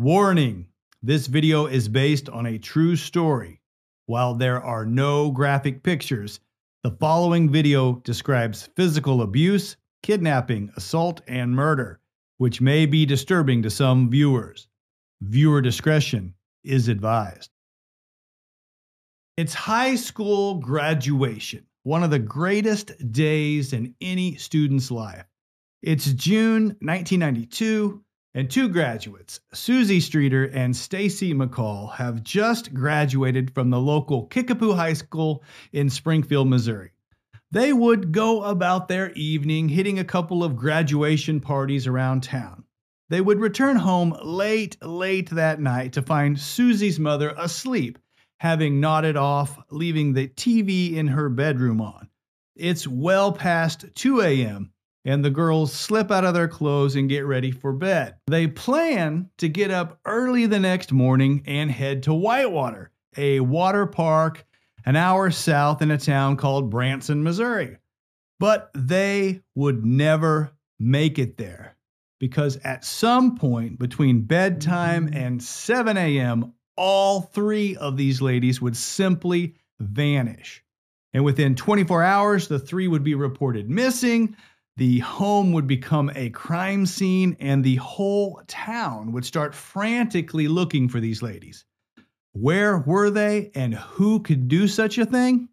Warning this video is based on a true story. While there are no graphic pictures, the following video describes physical abuse, kidnapping, assault, and murder, which may be disturbing to some viewers. Viewer discretion is advised. It's high school graduation, one of the greatest days in any student's life. It's June 1992 and two graduates, Susie Streeter and Stacy McCall, have just graduated from the local Kickapoo High School in Springfield, Missouri. They would go about their evening hitting a couple of graduation parties around town. They would return home late, late that night to find Susie's mother asleep, having nodded off, leaving the TV in her bedroom on. It's well past 2 a.m and the girls slip out of their clothes and get ready for bed. They plan to get up early the next morning and head to Whitewater, a water park an hour south in a town called Branson, Missouri. But they would never make it there because at some point between bedtime and 7 a.m., all three of these ladies would simply vanish. And within 24 hours, the three would be reported missing the home would become a crime scene and the whole town would start frantically looking for these ladies. Where were they and who could do such a thing?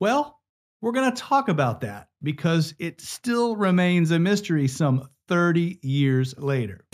Well, we're going to talk about that because it still remains a mystery some 30 years later.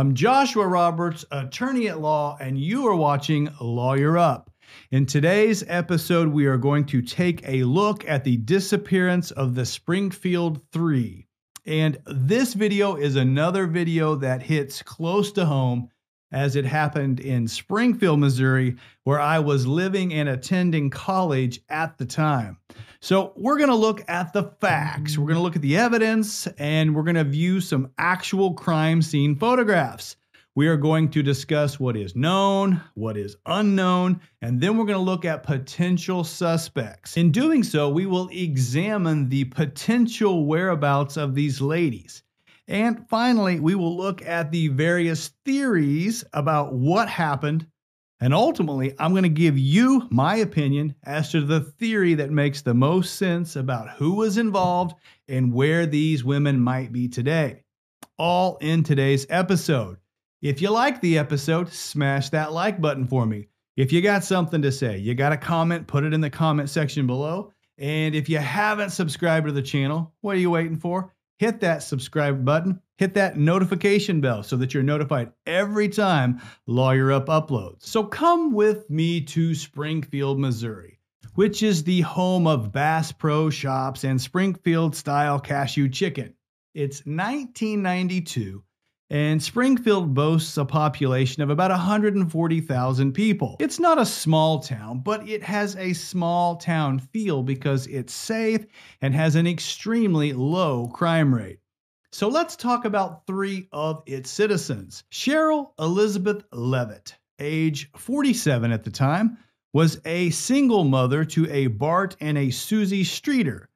I'm Joshua Roberts, attorney at law, and you are watching Lawyer Up. In today's episode, we are going to take a look at the disappearance of the Springfield Three. And this video is another video that hits close to home as it happened in Springfield, Missouri, where I was living and attending college at the time. So, we're going to look at the facts, we're going to look at the evidence, and we're going to view some actual crime scene photographs. We are going to discuss what is known, what is unknown, and then we're going to look at potential suspects. In doing so, we will examine the potential whereabouts of these ladies. And finally, we will look at the various theories about what happened. And ultimately, I'm going to give you my opinion as to the theory that makes the most sense about who was involved and where these women might be today. All in today's episode. If you like the episode, smash that like button for me. If you got something to say, you got a comment, put it in the comment section below. And if you haven't subscribed to the channel, what are you waiting for? Hit that subscribe button, hit that notification bell so that you're notified every time Lawyer Up uploads. So come with me to Springfield, Missouri, which is the home of Bass Pro Shops and Springfield style cashew chicken. It's 1992 and Springfield boasts a population of about 140,000 people. It's not a small town, but it has a small town feel because it's safe and has an extremely low crime rate. So let's talk about three of its citizens. Sherrill Elizabeth Levitt, age 47 at the time, was a single mother to a Bart and a Susie Streeter.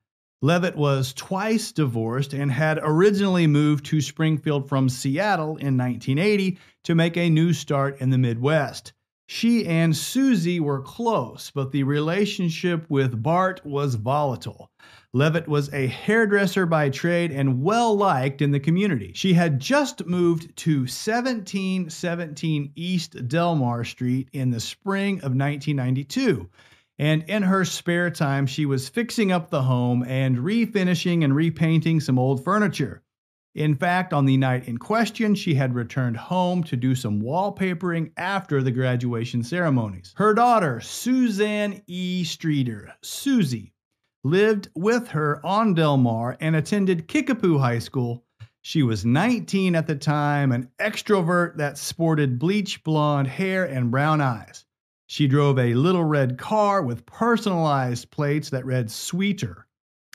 Levitt was twice divorced and had originally moved to Springfield from Seattle in 1980 to make a new start in the Midwest. She and Susie were close, but the relationship with Bart was volatile. Levitt was a hairdresser by trade and well liked in the community. She had just moved to 1717 East Delmar Street in the spring of 1992 and in her spare time, she was fixing up the home and refinishing and repainting some old furniture. In fact, on the night in question, she had returned home to do some wallpapering after the graduation ceremonies. Her daughter, Suzanne E. Streeter, Susie, lived with her on Delmar and attended Kickapoo High School. She was 19 at the time, an extrovert that sported bleach blonde hair and brown eyes. She drove a little red car with personalized plates that read Sweeter.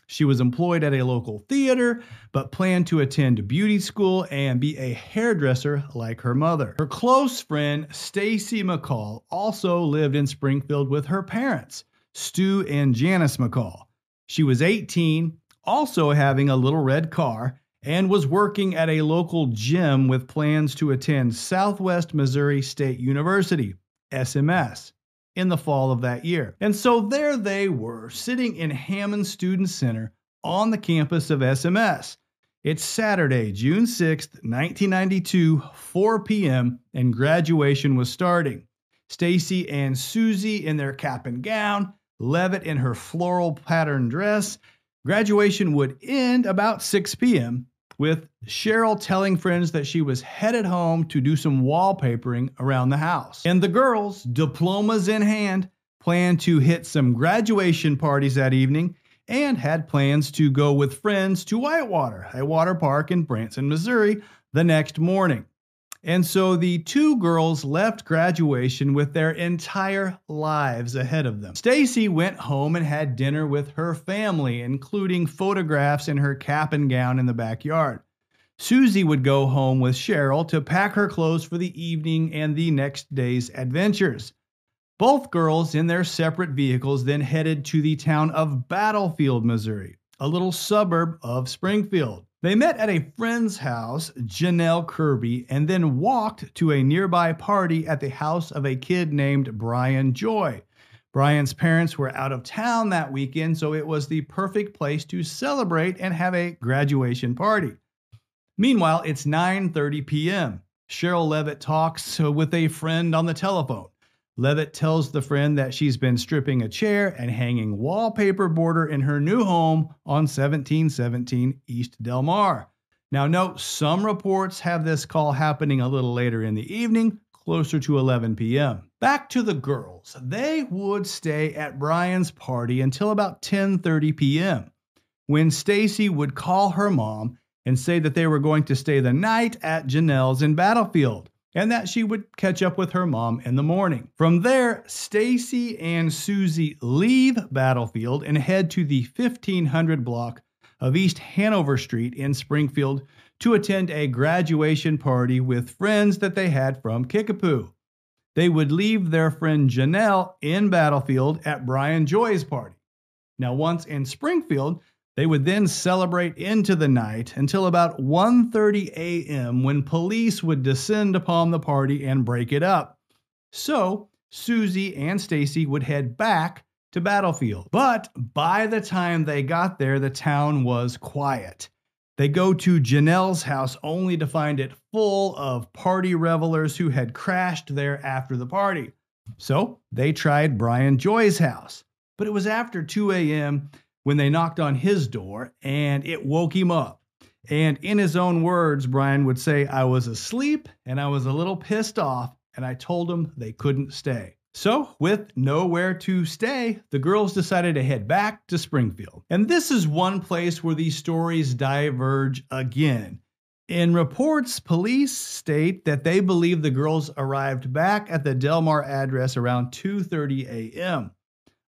She was employed at a local theater, but planned to attend beauty school and be a hairdresser like her mother. Her close friend, Stacy McCall, also lived in Springfield with her parents, Stu and Janice McCall. She was 18, also having a little red car, and was working at a local gym with plans to attend Southwest Missouri State University, SMS in the fall of that year. And so there they were, sitting in Hammons Student Center on the campus of SMS. It's Saturday, June 6th, 1992, 4 p.m., and graduation was starting. Stacy and Susie in their cap and gown, Levitt in her floral pattern dress. Graduation would end about 6 p.m with Sherrill telling friends that she was headed home to do some wallpapering around the house. And the girls, diplomas in hand, planned to hit some graduation parties that evening and had plans to go with friends to Whitewater, a water park in Branson, Missouri, the next morning. And so the two girls left graduation with their entire lives ahead of them. Stacy went home and had dinner with her family, including photographs in her cap and gown in the backyard. Susie would go home with Sherrill to pack her clothes for the evening and the next day's adventures. Both girls, in their separate vehicles, then headed to the town of Battlefield, Missouri, a little suburb of Springfield. They met at a friend's house, Janelle Kirby, and then walked to a nearby party at the house of a kid named Brian Joy. Brian's parents were out of town that weekend, so it was the perfect place to celebrate and have a graduation party. Meanwhile, it's 9:30 p.m. Sherrill Levitt talks with a friend on the telephone. Levitt tells the friend that she's been stripping a chair and hanging wallpaper border in her new home on 1717 East Delmar. Now, note some reports have this call happening a little later in the evening, closer to 11 p.m. Back to the girls. They would stay at Brian's party until about 10:30 p.m. when Stacy would call her mom and say that they were going to stay the night at Janelle's in Battlefield and that she would catch up with her mom in the morning. From there, Stacy and Susie leave Battlefield and head to the 1500 block of East Hanover Street in Springfield to attend a graduation party with friends that they had from Kickapoo. They would leave their friend Janelle in Battlefield at Brian Joy's party. Now, once in Springfield, they would then celebrate into the night until about 1:30 a.m. when police would descend upon the party and break it up. So, Susie and Stacy would head back to Battlefield. But by the time they got there, the town was quiet. They go to Janelle's house only to find it full of party revelers who had crashed there after the party. So they tried Brian Joy's house. But it was after 2 a.m when they knocked on his door and it woke him up. And in his own words, Brian would say, I was asleep and I was a little pissed off, and I told them they couldn't stay. So, with nowhere to stay, the girls decided to head back to Springfield. And this is one place where these stories diverge again. In reports, police state that they believe the girls arrived back at the Delmar address around 2:30 a.m.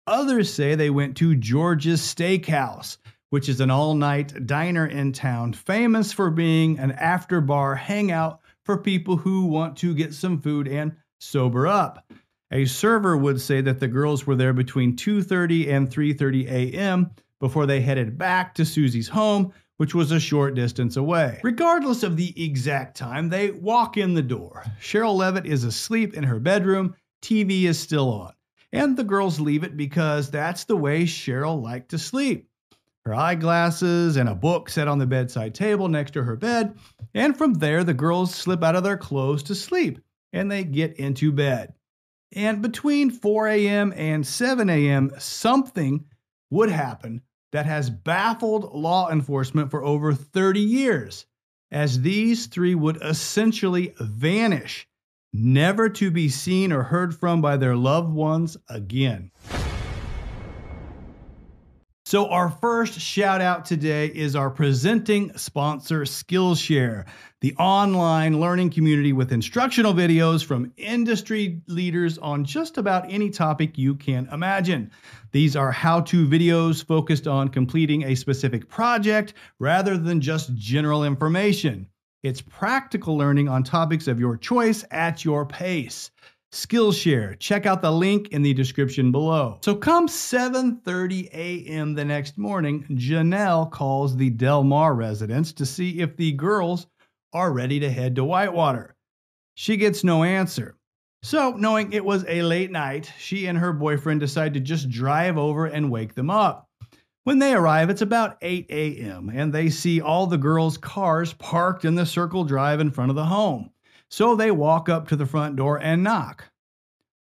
Others say they went to George's Steakhouse, which is an all night diner in town, famous for being an after bar hangout for people who want to get some food and sober up. A server would say that the girls were there between 2:30 and 3:30 a.m. before they headed back to Susie's home, which was a short distance away. Regardless of the exact time, they walk in the door. Sherrill Levitt is asleep in her bedroom, TV is still on and the girls leave it because that's the way Sherrill liked to sleep. Her eyeglasses and a book set on the bedside table next to her bed, and from there the girls slip out of their clothes to sleep and they get into bed. And between 4 a.m. and 7 a.m., something would happen that has baffled law enforcement for over 30 years, as these three would essentially vanish never to be seen or heard from by their loved ones again. So, our first shout out today is our presenting sponsor, Skillshare, the online learning community with instructional videos from industry leaders on just about any topic you can imagine. These are how to videos focused on completing a specific project rather than just general information. It's practical learning on topics of your choice at your pace. Skillshare. Check out the link in the description below. So come 7:30 a.m. the next morning, Janelle calls the Delmar residence to see if the girls are ready to head to Whitewater. She gets no answer. So, knowing it was a late night, she and her boyfriend decide to just drive over and wake them up. When they arrive, it's about 8 a.m., and they see all the girls' cars parked in the circle drive in front of the home. So they walk up to the front door and knock.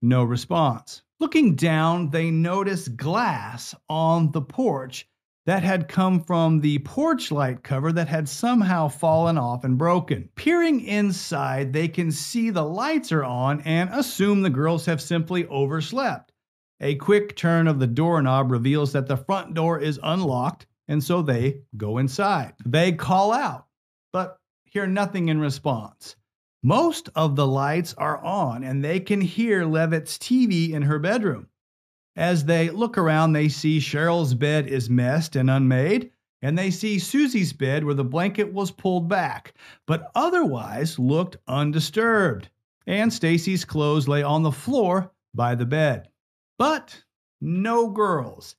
No response. Looking down, they notice glass on the porch that had come from the porch light cover that had somehow fallen off and broken. Peering inside, they can see the lights are on and assume the girls have simply overslept. A quick turn of the doorknob reveals that the front door is unlocked, and so they go inside. They call out, but hear nothing in response. Most of the lights are on and they can hear Levitt's TV in her bedroom. As they look around, they see Sherrill's bed is messed and unmade, and they see Susie's bed where the blanket was pulled back, but otherwise looked undisturbed. And Stacy's clothes lay on the floor by the bed. But no girls.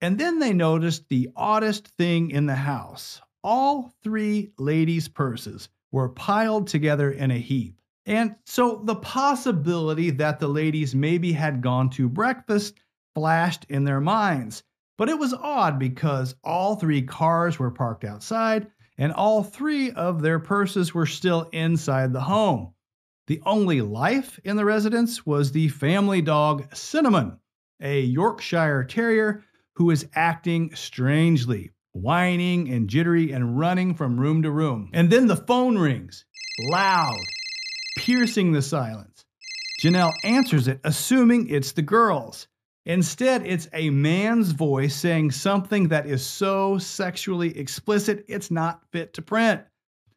And then they noticed the oddest thing in the house all three ladies' purses were piled together in a heap. And so the possibility that the ladies maybe had gone to breakfast flashed in their minds. But it was odd because all three cars were parked outside and all three of their purses were still inside the home. The only life in the residence was the family dog Cinnamon, a Yorkshire Terrier who was acting strangely whining and jittery and running from room to room. And then the phone rings, loud, piercing the silence. Janelle answers it, assuming it's the girls. Instead, it's a man's voice saying something that is so sexually explicit it's not fit to print.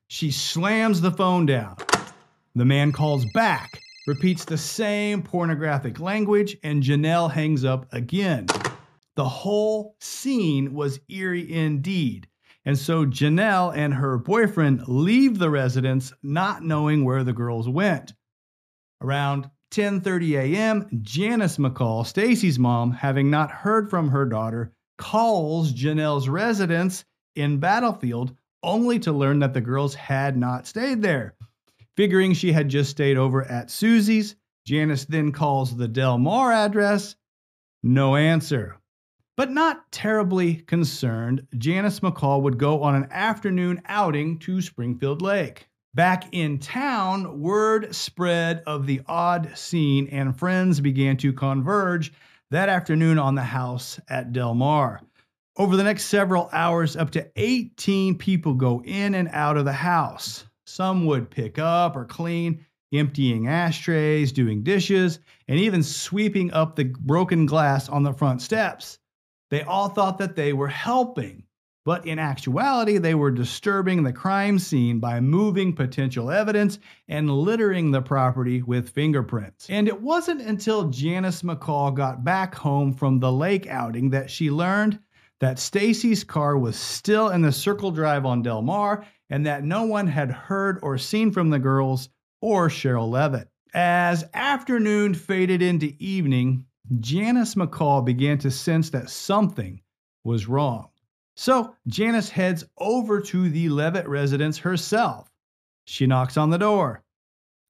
She slams the phone down. The man calls back, repeats the same pornographic language, and Janelle hangs up again. The whole scene was eerie indeed. And so Janelle and her boyfriend leave the residence not knowing where the girls went. Around 10:30 a.m., Janice McCall, Stacy's mom, having not heard from her daughter, calls Janelle's residence in Battlefield only to learn that the girls had not stayed there. Figuring she had just stayed over at Susie's, Janice then calls the Delmar address. No answer. But not terribly concerned, Janice McCall would go on an afternoon outing to Springfield Lake. Back in town, word spread of the odd scene, and friends began to converge that afternoon on the house at Delmar. Over the next several hours, up to 18 people go in and out of the house. Some would pick up or clean, emptying ashtrays, doing dishes, and even sweeping up the broken glass on the front steps. They all thought that they were helping, but in actuality, they were disturbing the crime scene by moving potential evidence and littering the property with fingerprints. And it wasn't until Janice McCall got back home from the lake outing that she learned that Stacy's car was still in the circle drive on Delmar and that no one had heard or seen from the girls or Sherrill Levitt. As afternoon faded into evening, Janice McCall began to sense that something was wrong. So Janice heads over to the Levitt residence herself. She knocks on the door.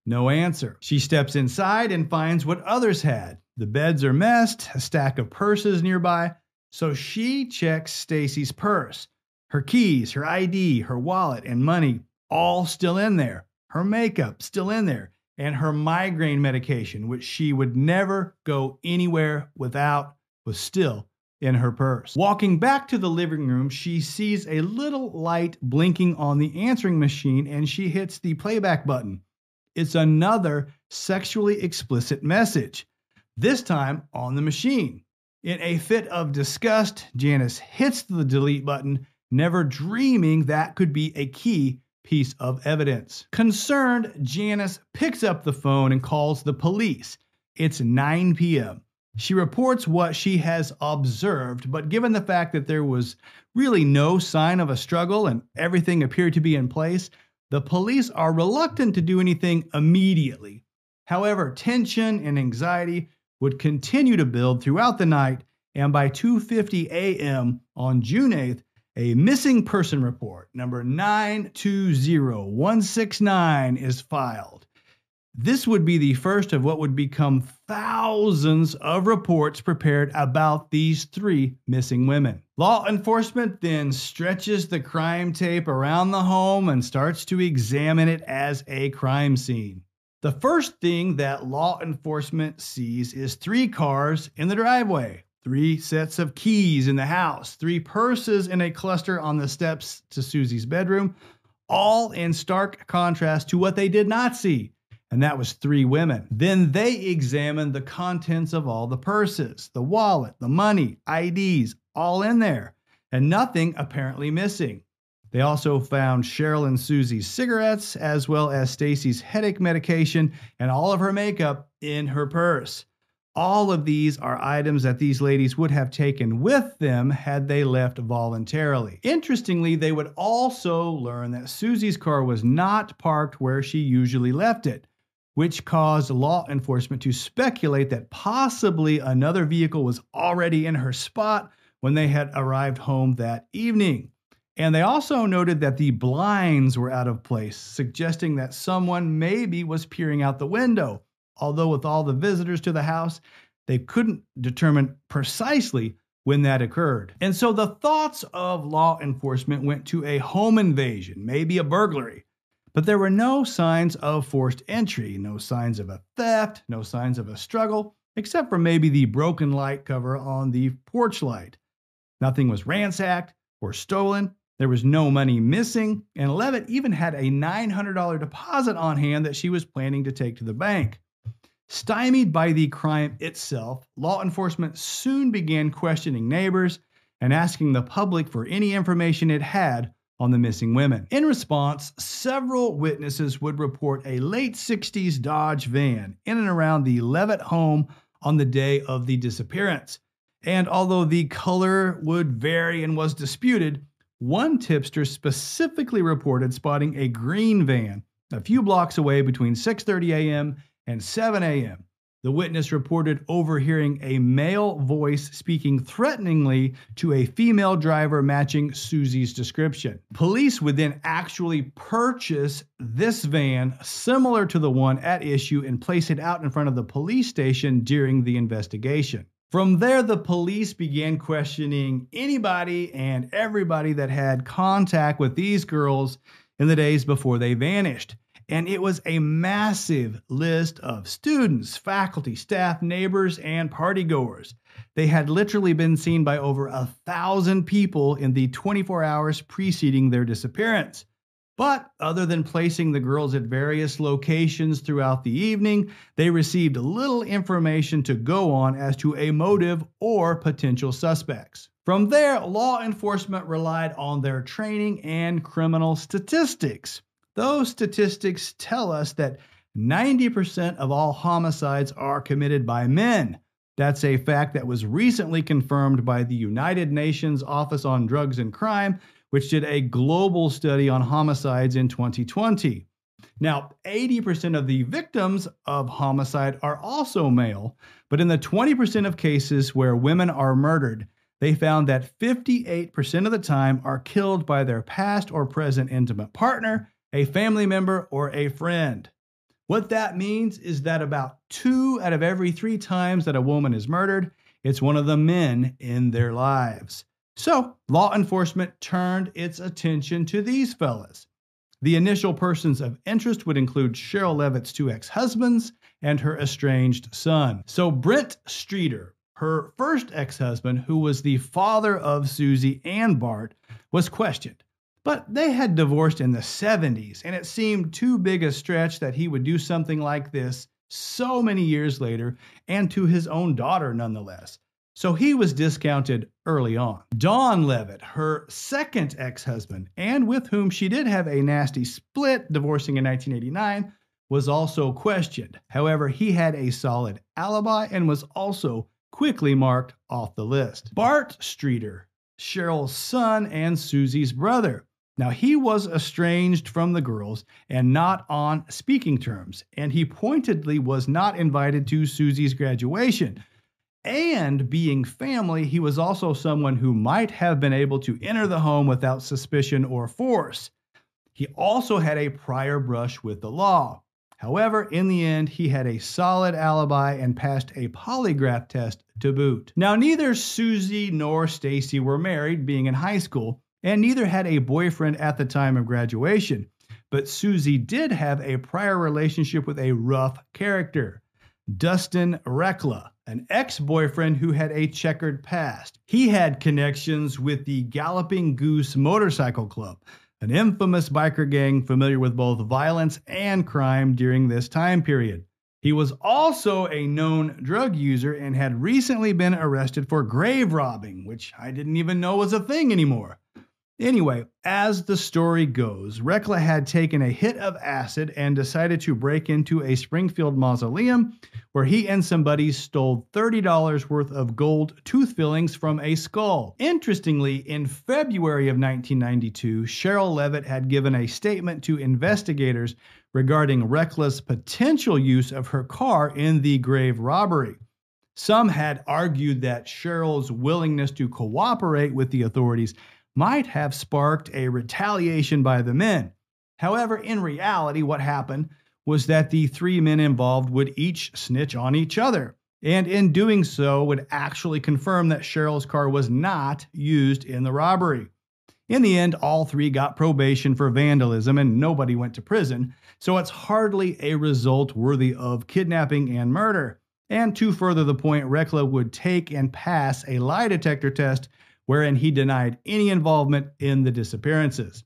No answer. She steps inside and finds what others had. The beds are messed, a stack of purses nearby. So she checks Stacy's purse. Her keys, her ID, her wallet, and money all still in there. Her makeup still in there and her migraine medication, which she would never go anywhere without, was still in her purse. Walking back to the living room, she sees a little light blinking on the answering machine and she hits the playback button. It's another sexually explicit message, this time on the machine. In a fit of disgust, Janice hits the delete button, never dreaming that could be a key piece of evidence. Concerned, Janice picks up the phone and calls the police. It's 9 p.m. She reports what she has observed, but given the fact that there was really no sign of a struggle and everything appeared to be in place, the police are reluctant to do anything immediately. However, tension and anxiety would continue to build throughout the night, and by 2:50 a.m. on June 8th, a missing person report number 920169 is filed. This would be the first of what would become thousands of reports prepared about these three missing women. Law enforcement then stretches the crime tape around the home and starts to examine it as a crime scene. The first thing that law enforcement sees is three cars in the driveway, three sets of keys in the house, three purses in a cluster on the steps to Susie's bedroom, all in stark contrast to what they did not see and that was three women. Then they examined the contents of all the purses, the wallet, the money, IDs, all in there, and nothing apparently missing. They also found Sherrill and Susie's cigarettes, as well as Stacy's headache medication and all of her makeup in her purse. All of these are items that these ladies would have taken with them had they left voluntarily. Interestingly, they would also learn that Susie's car was not parked where she usually left it which caused law enforcement to speculate that possibly another vehicle was already in her spot when they had arrived home that evening. And they also noted that the blinds were out of place, suggesting that someone maybe was peering out the window. Although, with all the visitors to the house, they couldn't determine precisely when that occurred. And so the thoughts of law enforcement went to a home invasion, maybe a burglary. But there were no signs of forced entry, no signs of a theft, no signs of a struggle, except for maybe the broken light cover on the porch light. Nothing was ransacked or stolen. There was no money missing, and Levitt even had a $900 deposit on hand that she was planning to take to the bank. Stymied by the crime itself, law enforcement soon began questioning neighbors and asking the public for any information it had on the missing women. In response, several witnesses would report a late 60s Dodge van in and around the Levitt home on the day of the disappearance. And although the color would vary and was disputed, one tipster specifically reported spotting a green van a few blocks away between 6:30 a.m. and 7 a.m. The witness reported overhearing a male voice speaking threateningly to a female driver matching Susie's description. Police would then actually purchase this van similar to the one at issue and place it out in front of the police station during the investigation. From there, the police began questioning anybody and everybody that had contact with these girls in the days before they vanished. And it was a massive list of students, faculty, staff, neighbors, and partygoers. They had literally been seen by over a thousand people in the 24 hours preceding their disappearance. But other than placing the girls at various locations throughout the evening, they received little information to go on as to a motive or potential suspects. From there, law enforcement relied on their training and criminal statistics. Those statistics tell us that 90% of all homicides are committed by men. That's a fact that was recently confirmed by the United Nations Office on Drugs and Crime, which did a global study on homicides in 2020. Now, 80% of the victims of homicide are also male, but in the 20% of cases where women are murdered, they found that 58% of the time are killed by their past or present intimate partner, a family member, or a friend. What that means is that about two out of every three times that a woman is murdered, it's one of the men in their lives. So, law enforcement turned its attention to these fellas. The initial persons of interest would include Sherrill Levitt's two ex husbands and her estranged son. So, Brent Streeter, her first ex husband, who was the father of Susie and Bart, was questioned. But they had divorced in the 70s, and it seemed too big a stretch that he would do something like this so many years later and to his own daughter nonetheless. so he was discounted early on. Don Levitt, her second ex husband, and with whom she did have a nasty split, divorcing in 1989, was also questioned. However, he had a solid alibi and was also quickly marked off the list. Bart Streeter, Sherrill's son and Susie's brother. Now, he was estranged from the girls and not on speaking terms, and he pointedly was not invited to Susie's graduation. And being family, he was also someone who might have been able to enter the home without suspicion or force. He also had a prior brush with the law. However, in the end, he had a solid alibi and passed a polygraph test to boot. Now, neither Susie nor Stacy were married, being in high school, and neither had a boyfriend at the time of graduation. But Susie did have a prior relationship with a rough character, Dustin Recla, an ex boyfriend who had a checkered past. He had connections with the Galloping Goose Motorcycle Club, an infamous biker gang familiar with both violence and crime during this time period. He was also a known drug user and had recently been arrested for grave robbing, which I didn't even know was a thing anymore. Anyway, as the story goes, Recla had taken a hit of acid and decided to break into a Springfield mausoleum where he and some buddies stole $30 worth of gold tooth fillings from a skull. Interestingly, in February of 1992, Sherrill Levitt had given a statement to investigators regarding Recla's potential use of her car in the grave robbery. Some had argued that Sherrill's willingness to cooperate with the authorities might have sparked a retaliation by the men. However, in reality, what happened was that the three men involved would each snitch on each other, and in doing so, would actually confirm that Sherrill's car was not used in the robbery. In the end, all three got probation for vandalism and nobody went to prison, so it's hardly a result worthy of kidnapping and murder. And to further the point, Recla would take and pass a lie detector test wherein he denied any involvement in the disappearances.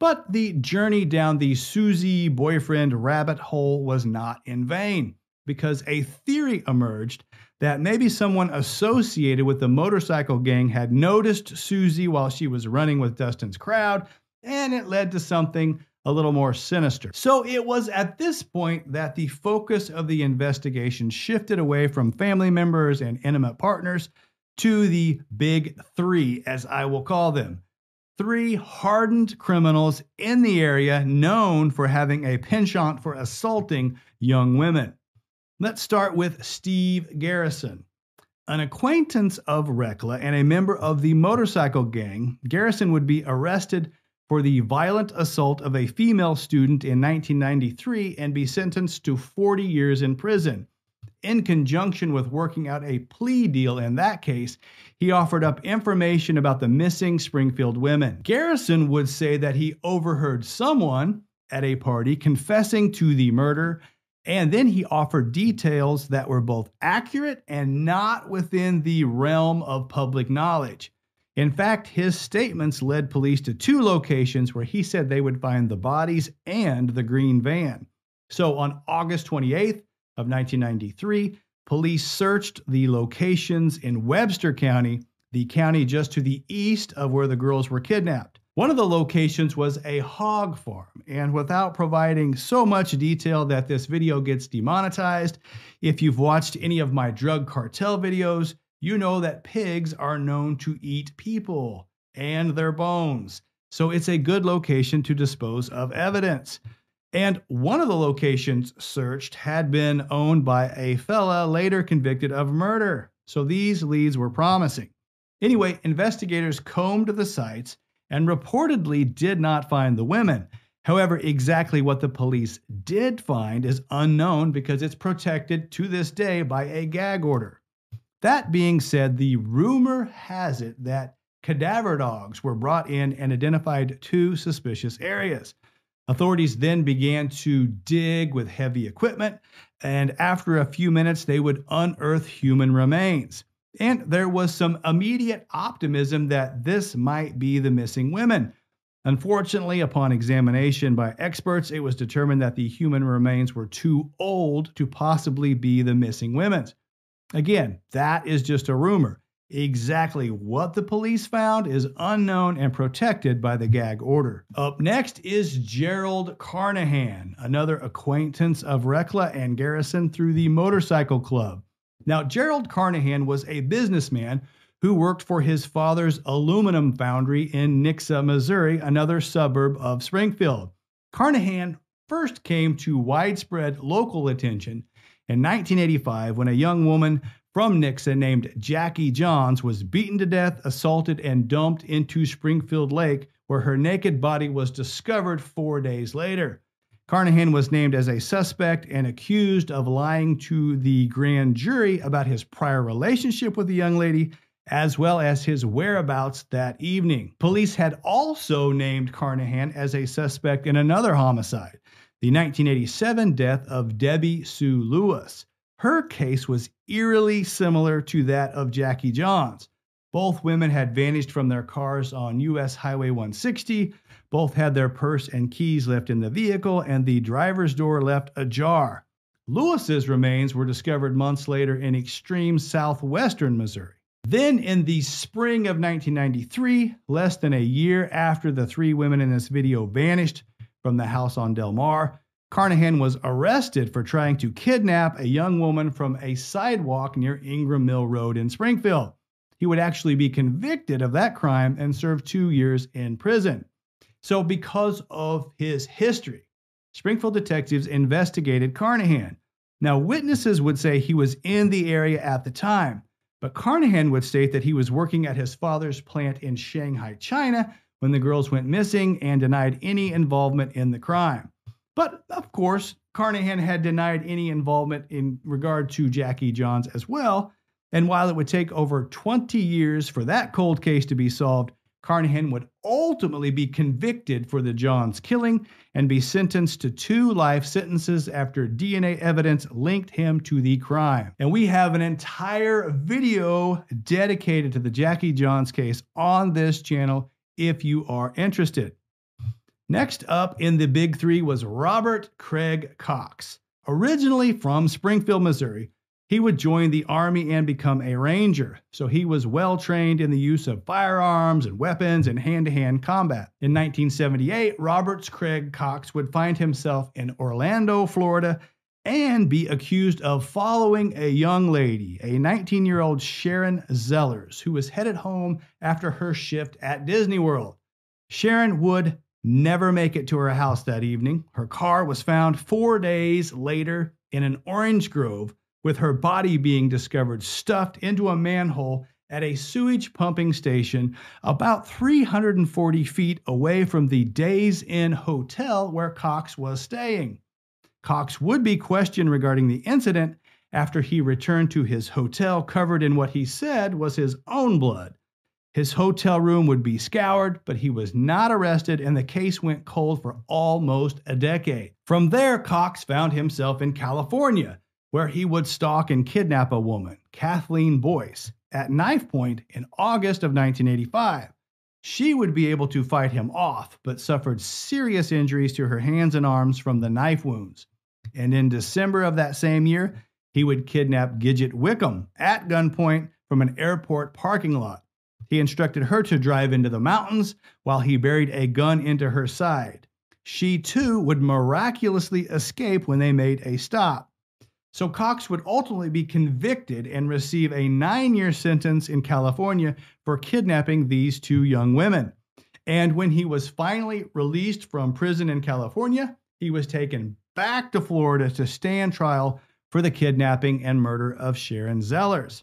But the journey down the Susie boyfriend rabbit hole was not in vain, because a theory emerged that maybe someone associated with the motorcycle gang had noticed Susie while she was running with Dustin's crowd, and it led to something a little more sinister. So it was at this point that the focus of the investigation shifted away from family members and intimate partners to the big three, as I will call them. Three hardened criminals in the area known for having a penchant for assaulting young women. Let's start with Steve Garrison. An acquaintance of Recla and a member of the motorcycle gang, Garrison would be arrested for the violent assault of a female student in 1993 and be sentenced to 40 years in prison in conjunction with working out a plea deal in that case, he offered up information about the missing Springfield women. Garrison would say that he overheard someone at a party confessing to the murder, and then he offered details that were both accurate and not within the realm of public knowledge. In fact, his statements led police to two locations where he said they would find the bodies and the green van. So on August 28th, of 1993, police searched the locations in Webster County, the county just to the east of where the girls were kidnapped. One of the locations was a hog farm, and without providing so much detail that this video gets demonetized, if you've watched any of my drug cartel videos, you know that pigs are known to eat people and their bones. So it's a good location to dispose of evidence. And one of the locations searched had been owned by a fella later convicted of murder. So these leads were promising. Anyway, investigators combed the sites and reportedly did not find the women. However, exactly what the police did find is unknown because it's protected to this day by a gag order. That being said, the rumor has it that cadaver dogs were brought in and identified two suspicious areas. Authorities then began to dig with heavy equipment, and after a few minutes, they would unearth human remains. And there was some immediate optimism that this might be the missing women. Unfortunately, upon examination by experts, it was determined that the human remains were too old to possibly be the missing women's. Again, that is just a rumor. Exactly what the police found is unknown and protected by the gag order. Up next is Gerald Carnahan, another acquaintance of Recla and Garrison through the motorcycle club. Now, Gerald Carnahan was a businessman who worked for his father's aluminum foundry in Nixa, Missouri, another suburb of Springfield. Carnahan first came to widespread local attention in 1985 when a young woman from Nixa named Jackie Johns was beaten to death, assaulted, and dumped into Springfield Lake, where her naked body was discovered four days later. Carnahan was named as a suspect and accused of lying to the grand jury about his prior relationship with the young lady, as well as his whereabouts that evening. Police had also named Carnahan as a suspect in another homicide, the 1987 death of Debbie Sue Lewis. Her case was eerily similar to that of Jackie Johns. Both women had vanished from their cars on US Highway 160. Both had their purse and keys left in the vehicle, and the driver's door left ajar. Lewis's remains were discovered months later in extreme southwestern Missouri. Then, in the spring of 1993, less than a year after the three women in this video vanished from the house on Delmar, Carnahan was arrested for trying to kidnap a young woman from a sidewalk near Ingram Mill Road in Springfield. He would actually be convicted of that crime and serve two years in prison. So, because of his history, Springfield detectives investigated Carnahan. Now, witnesses would say he was in the area at the time, but Carnahan would state that he was working at his father's plant in Shanghai, China, when the girls went missing and denied any involvement in the crime. But of course, Carnahan had denied any involvement in regard to Jackie Johns as well. And while it would take over 20 years for that cold case to be solved, Carnahan would ultimately be convicted for the Johns killing and be sentenced to two life sentences after DNA evidence linked him to the crime. And we have an entire video dedicated to the Jackie Johns case on this channel if you are interested. Next up in the big three was Robert Craig Cox. Originally from Springfield, Missouri, he would join the Army and become a Ranger, so he was well trained in the use of firearms and weapons and hand to hand combat. In 1978, Roberts Craig Cox would find himself in Orlando, Florida, and be accused of following a young lady, a 19 year old Sharon Zellers, who was headed home after her shift at Disney World. Sharon would never make it to her house that evening. Her car was found four days later in an orange grove, with her body being discovered stuffed into a manhole at a sewage pumping station about 340 feet away from the Days Inn Hotel where Cox was staying. Cox would be questioned regarding the incident after he returned to his hotel covered in what he said was his own blood. His hotel room would be scoured, but he was not arrested, and the case went cold for almost a decade. From there, Cox found himself in California, where he would stalk and kidnap a woman, Kathleen Boyce, at knife point in August of 1985. She would be able to fight him off, but suffered serious injuries to her hands and arms from the knife wounds. And in December of that same year, he would kidnap Gidget Wickham at gunpoint from an airport parking lot. He instructed her to drive into the mountains while he buried a gun into her side. She too would miraculously escape when they made a stop. So Cox would ultimately be convicted and receive a nine year sentence in California for kidnapping these two young women. And when he was finally released from prison in California, he was taken back to Florida to stand trial for the kidnapping and murder of Sharon Zellers.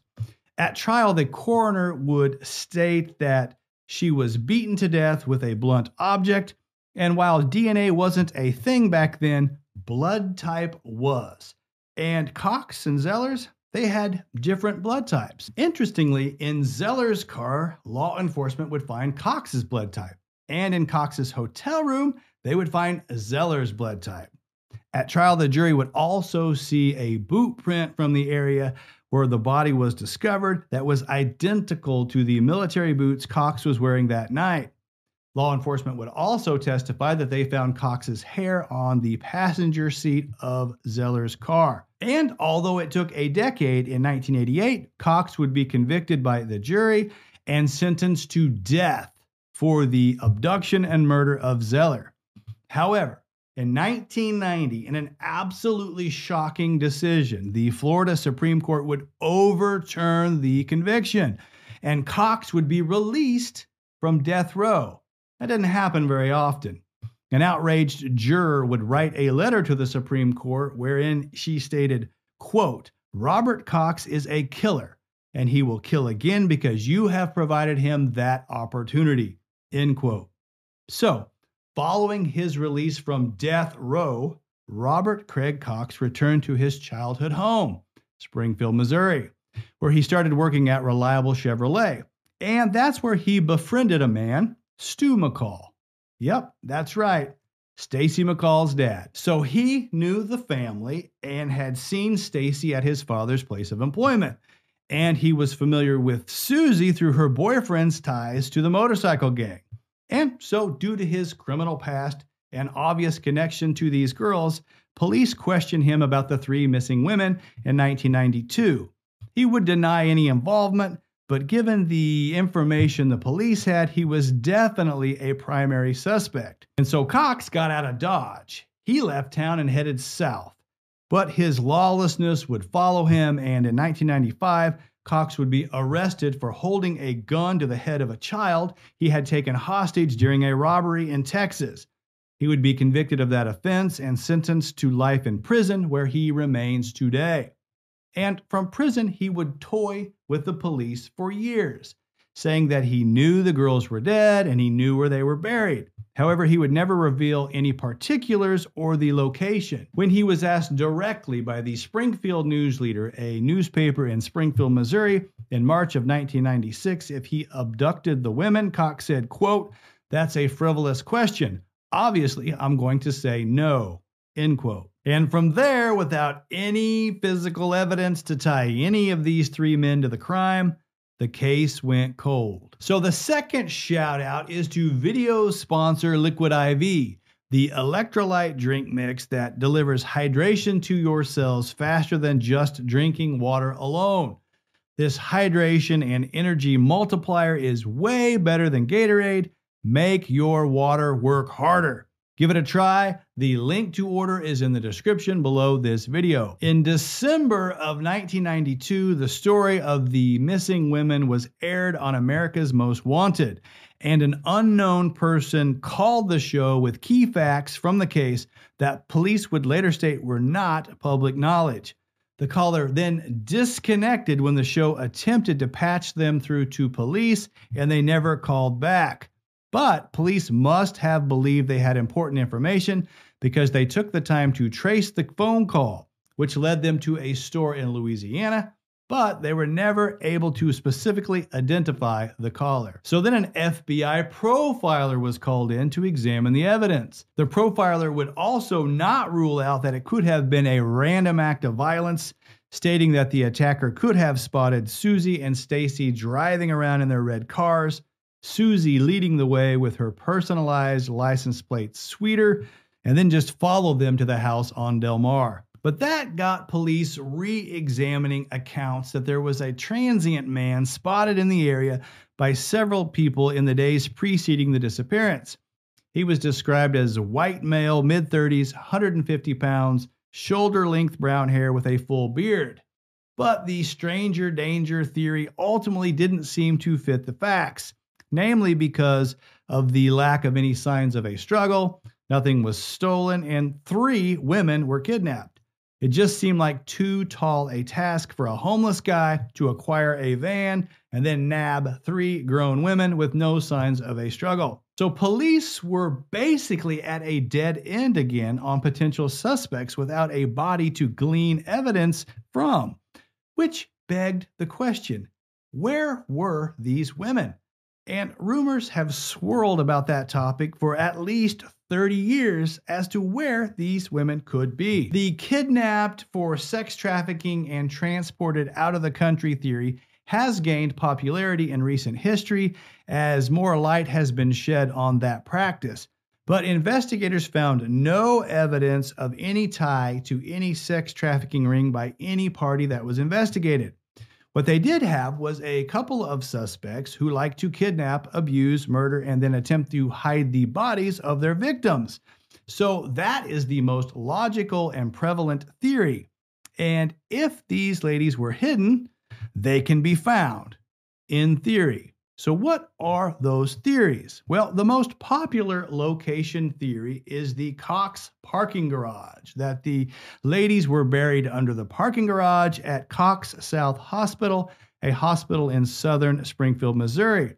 At trial, the coroner would state that she was beaten to death with a blunt object, and while DNA wasn't a thing back then, blood type was. And Cox and Zellers, they had different blood types. Interestingly, in Zeller's car, law enforcement would find Cox's blood type. And in Cox's hotel room, they would find Zeller's blood type. At trial, the jury would also see a boot print from the area where the body was discovered that was identical to the military boots Cox was wearing that night. Law enforcement would also testify that they found Cox's hair on the passenger seat of Zeller's car. And although it took a decade, in 1988, Cox would be convicted by the jury and sentenced to death for the abduction and murder of Zeller. However, in 1990, in an absolutely shocking decision, the Florida Supreme Court would overturn the conviction and Cox would be released from death row. That didn't happen very often. An outraged juror would write a letter to the Supreme Court wherein she stated, quote, Robert Cox is a killer, and he will kill again because you have provided him that opportunity. End quote. So, following his release from death row, Robert Craig Cox returned to his childhood home, Springfield, Missouri, where he started working at Reliable Chevrolet. And that's where he befriended a man Stu McCall. Yep, that's right. Stacy McCall's dad. So he knew the family and had seen Stacy at his father's place of employment. And he was familiar with Susie through her boyfriend's ties to the motorcycle gang. And so, due to his criminal past and obvious connection to these girls, police questioned him about the three missing women in 1992. He would deny any involvement, but given the information the police had, he was definitely a primary suspect. And so Cox got out of Dodge. He left town and headed south. But his lawlessness would follow him, and in 1995, Cox would be arrested for holding a gun to the head of a child he had taken hostage during a robbery in Texas. He would be convicted of that offense and sentenced to life in prison, where he remains today. And from prison, he would toy with the police for years, saying that he knew the girls were dead and he knew where they were buried. However, he would never reveal any particulars or the location. When he was asked directly by the Springfield News Leader, a newspaper in Springfield, Missouri, in March of 1996, if he abducted the women, Cox said, quote, that's a frivolous question. Obviously, I'm going to say no, end quote. And from there, without any physical evidence to tie any of these three men to the crime, the case went cold. So the second shout out is to video sponsor Liquid IV, the electrolyte drink mix that delivers hydration to your cells faster than just drinking water alone. This hydration and energy multiplier is way better than Gatorade. Make your water work harder. Give it a try. The link to order is in the description below this video. In December of 1992, the story of the missing women was aired on America's Most Wanted, and an unknown person called the show with key facts from the case that police would later state were not public knowledge. The caller then disconnected when the show attempted to patch them through to police, and they never called back. But police must have believed they had important information because they took the time to trace the phone call, which led them to a store in Louisiana, but they were never able to specifically identify the caller. So then an FBI profiler was called in to examine the evidence. The profiler would also not rule out that it could have been a random act of violence, stating that the attacker could have spotted Susie and Stacy driving around in their red cars Susie leading the way with her personalized license plate sweeter, and then just followed them to the house on Delmar. But that got police re examining accounts that there was a transient man spotted in the area by several people in the days preceding the disappearance. He was described as white male, mid 30s, 150 pounds, shoulder length brown hair with a full beard. But the stranger danger theory ultimately didn't seem to fit the facts namely because of the lack of any signs of a struggle, nothing was stolen, and three women were kidnapped. It just seemed like too tall a task for a homeless guy to acquire a van and then nab three grown women with no signs of a struggle. So police were basically at a dead end again on potential suspects without a body to glean evidence from, which begged the question where were these women? And rumors have swirled about that topic for at least 30 years as to where these women could be. The kidnapped for sex trafficking and transported out of the country theory has gained popularity in recent history as more light has been shed on that practice. But investigators found no evidence of any tie to any sex trafficking ring by any party that was investigated. What they did have was a couple of suspects who like to kidnap, abuse, murder, and then attempt to hide the bodies of their victims. So that is the most logical and prevalent theory. And if these ladies were hidden, they can be found in theory. So, what are those theories? Well, the most popular location theory is the Cox parking garage, that the ladies were buried under the parking garage at Cox South Hospital, a hospital in southern Springfield, Missouri.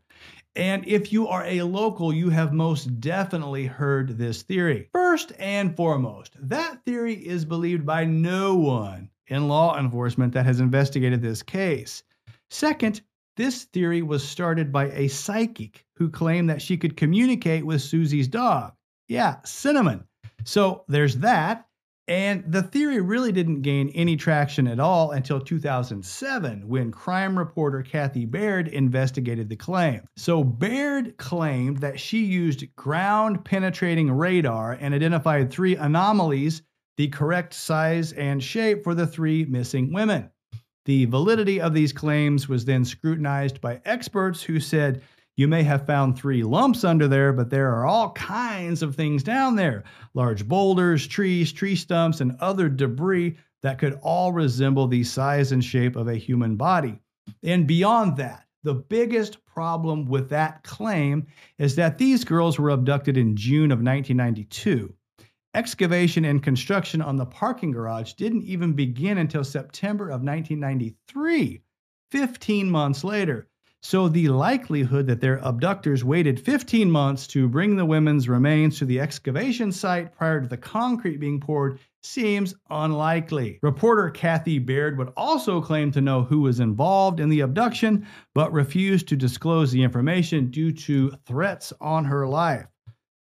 And if you are a local, you have most definitely heard this theory. First and foremost, that theory is believed by no one in law enforcement that has investigated this case. Second, this theory was started by a psychic who claimed that she could communicate with Susie's dog. Yeah, Cinnamon. So there's that. And the theory really didn't gain any traction at all until 2007 when crime reporter Kathee Baird investigated the claim. So Baird claimed that she used ground penetrating radar and identified three anomalies, the correct size and shape for the three missing women. The validity of these claims was then scrutinized by experts who said, you may have found three lumps under there, but there are all kinds of things down there large boulders, trees, tree stumps, and other debris that could all resemble the size and shape of a human body. And beyond that, the biggest problem with that claim is that these girls were abducted in June of 1992. Excavation and construction on the parking garage didn't even begin until September of 1993, 15 months later. So the likelihood that their abductors waited 15 months to bring the women's remains to the excavation site prior to the concrete being poured seems unlikely. Reporter Kathee Baird would also claim to know who was involved in the abduction, but refused to disclose the information due to threats on her life.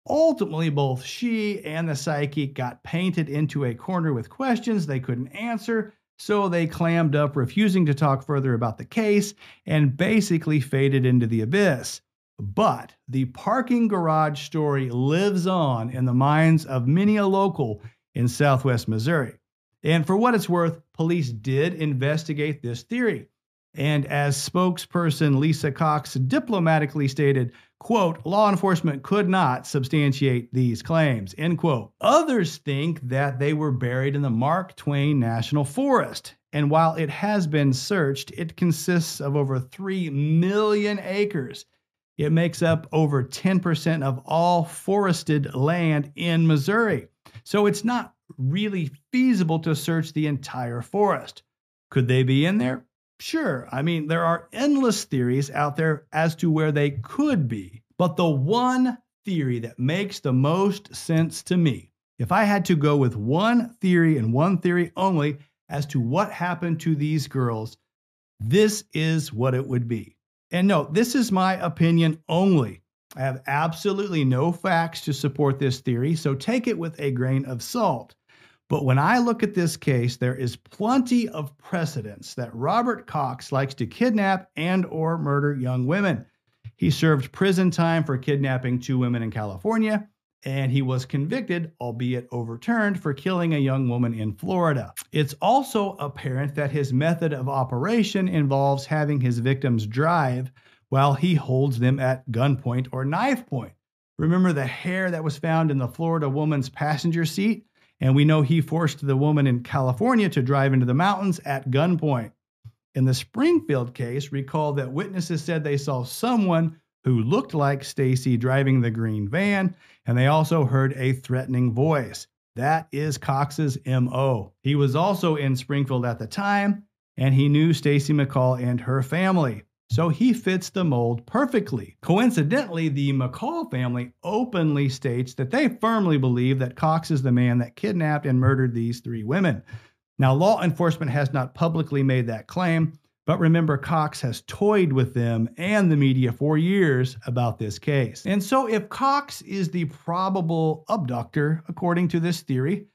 Ultimately, both she and the psychic got painted into a corner with questions they couldn't answer, so they clammed up, refusing to talk further about the case, and basically faded into the abyss. But the parking garage story lives on in the minds of many a local in southwest Missouri. And for what it's worth, police did investigate this theory. And as spokesperson Lisa Cox diplomatically stated, quote, law enforcement could not substantiate these claims, end quote. Others think that they were buried in the Mark Twain National Forest. And while it has been searched, it consists of over 3 million acres. It makes up over 10% of all forested land in Missouri. So it's not really feasible to search the entire forest. Could they be in there? Sure, I mean, there are endless theories out there as to where they could be, but the one theory that makes the most sense to me, if I had to go with one theory and one theory only as to what happened to these girls, this is what it would be. And no, this is my opinion only. I have absolutely no facts to support this theory, so take it with a grain of salt. But when I look at this case, there is plenty of precedence that Robert Cox likes to kidnap and or murder young women. He served prison time for kidnapping two women in California, and he was convicted, albeit overturned, for killing a young woman in Florida. It's also apparent that his method of operation involves having his victims drive while he holds them at gunpoint or knife point. Remember the hair that was found in the Florida woman's passenger seat? And we know he forced the woman in California to drive into the mountains at gunpoint. In the Springfield case, recall that witnesses said they saw someone who looked like Stacy driving the green van, and they also heard a threatening voice. That is Cox's MO. He was also in Springfield at the time, and he knew Stacy McCall and her family so he fits the mold perfectly. Coincidentally, the McCall family openly states that they firmly believe that Cox is the man that kidnapped and murdered these three women. Now, law enforcement has not publicly made that claim, but remember, Cox has toyed with them and the media for years about this case. And so, if Cox is the probable abductor, according to this theory,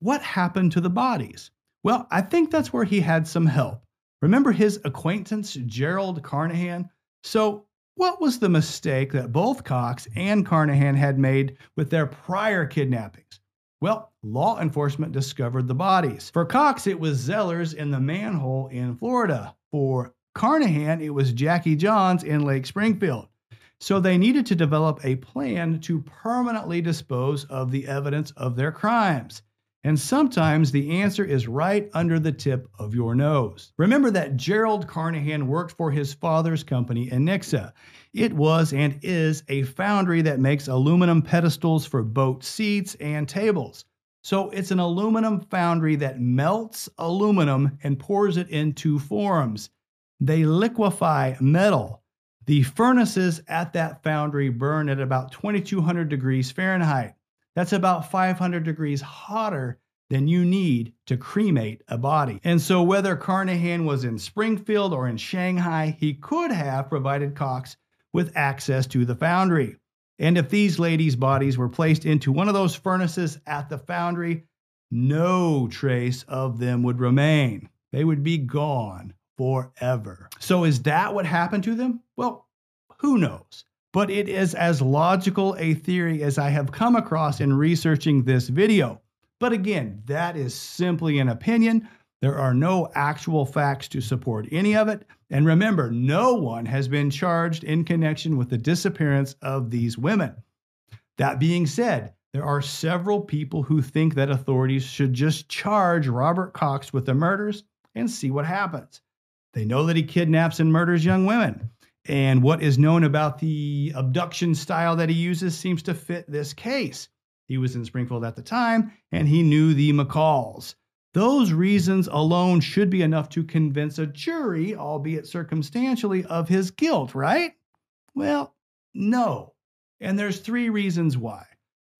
what happened to the bodies? Well, I think that's where he had some help. Remember his acquaintance, Gerald Carnahan? So, what was the mistake that both Cox and Carnahan had made with their prior kidnappings? Well, law enforcement discovered the bodies. For Cox, it was Zellers in the manhole in Florida. For Carnahan, it was Jackie Johns in Lake Springfield. So they needed to develop a plan to permanently dispose of the evidence of their crimes. And sometimes the answer is right under the tip of your nose. Remember that Gerald Carnahan worked for his father's company, Anixa. It was and is a foundry that makes aluminum pedestals for boat seats and tables. So it's an aluminum foundry that melts aluminum and pours it into forms. They liquefy metal the furnaces at that foundry burn at about 2200 degrees Fahrenheit. That's about 500 degrees hotter than you need to cremate a body. And so, whether Carnahan was in Springfield or in Shanghai, he could have provided Cox with access to the foundry. And if these ladies' bodies were placed into one of those furnaces at the foundry, no trace of them would remain. They would be gone forever. So, is that what happened to them? Well, who knows? But it is as logical a theory as I have come across in researching this video. But again, that is simply an opinion. There are no actual facts to support any of it. And remember, no one has been charged in connection with the disappearance of these women. That being said, there are several people who think that authorities should just charge Robert Cox with the murders and see what happens. They know that he kidnaps and murders young women. And what is known about the abduction style that he uses seems to fit this case. He was in Springfield at the time and he knew the McCalls. Those reasons alone should be enough to convince a jury, albeit circumstantially, of his guilt, right? Well, no. And there's three reasons why.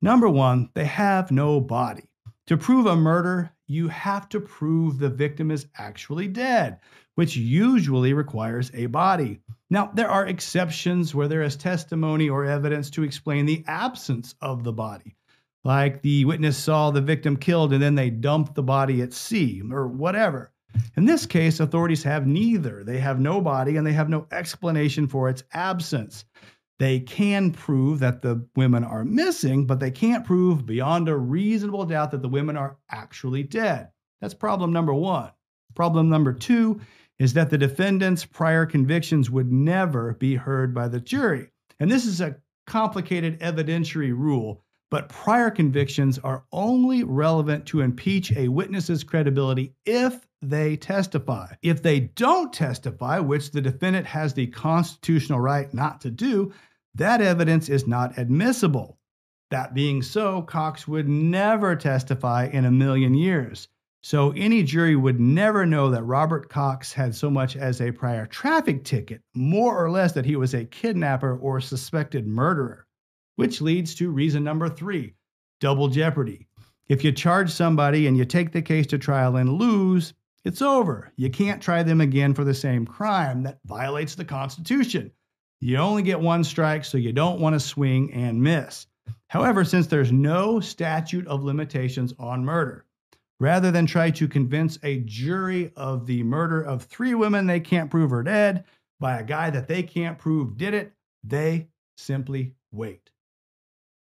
Number one, they have no body. To prove a murder, you have to prove the victim is actually dead, which usually requires a body. Now, there are exceptions where there is testimony or evidence to explain the absence of the body, like the witness saw the victim killed and then they dumped the body at sea or whatever. In this case, authorities have neither. They have no body and they have no explanation for its absence. They can prove that the women are missing, but they can't prove beyond a reasonable doubt that the women are actually dead. That's problem number one. Problem number two is that the defendant's prior convictions would never be heard by the jury. And this is a complicated evidentiary rule, but prior convictions are only relevant to impeach a witness's credibility if they testify. If they don't testify, which the defendant has the constitutional right not to do, that evidence is not admissible. That being so, Cox would never testify in a million years. So any jury would never know that Robert Cox had so much as a prior traffic ticket, more or less that he was a kidnapper or suspected murderer. Which leads to reason number three double jeopardy. If you charge somebody and you take the case to trial and lose, it's over. You can't try them again for the same crime that violates the Constitution. You only get one strike, so you don't want to swing and miss. However, since there's no statute of limitations on murder, rather than try to convince a jury of the murder of three women they can't prove are dead by a guy that they can't prove did it, they simply wait.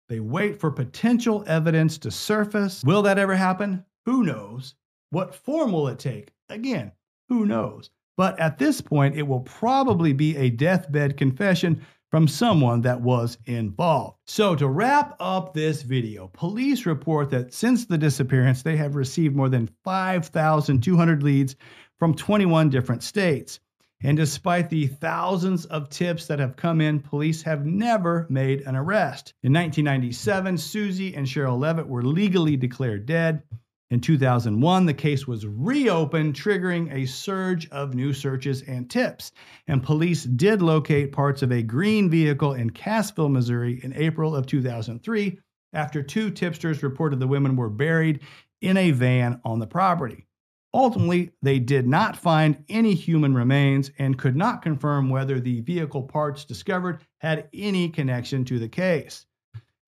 They wait for potential evidence to surface. Will that ever happen? Who knows? What form will it take? Again, who knows? But at this point, it will probably be a deathbed confession from someone that was involved. So, to wrap up this video, police report that since the disappearance, they have received more than 5,200 leads from 21 different states. And despite the thousands of tips that have come in, police have never made an arrest. In 1997, Susie and Sherrill Levitt were legally declared dead. In 2001, the case was reopened, triggering a surge of new searches and tips. And police did locate parts of a green vehicle in Cassville, Missouri in April of 2003 after two tipsters reported the women were buried in a van on the property. Ultimately, they did not find any human remains and could not confirm whether the vehicle parts discovered had any connection to the case.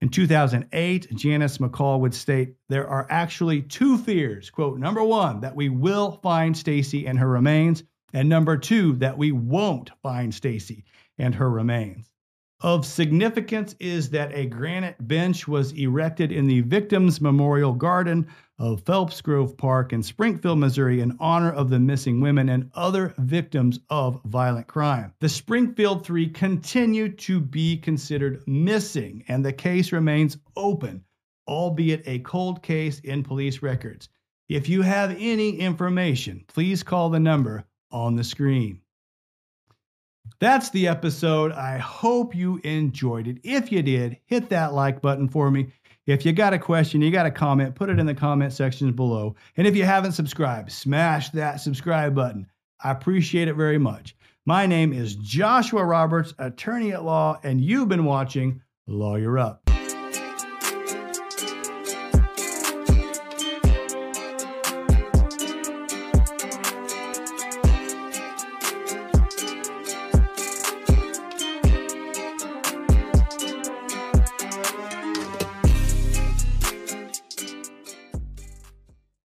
In 2008, Janice McCall would state, There are actually two fears. Quote, number one, that we will find Stacy and her remains, And number two, that we won't find Stacy and her remains. Of significance is that a granite bench was erected in the Victims Memorial Garden of Phelps Grove Park in Springfield, Missouri, in honor of the missing women and other victims of violent crime. The Springfield Three continue to be considered missing, and the case remains open, albeit a cold case in police records. If you have any information, please call the number on the screen. That's the episode. I hope you enjoyed it. If you did, hit that like button for me. If you got a question, you got a comment, put it in the comment sections below. And if you haven't subscribed, smash that subscribe button. I appreciate it very much. My name is Joshua Roberts, attorney at law, and you've been watching Lawyer Up.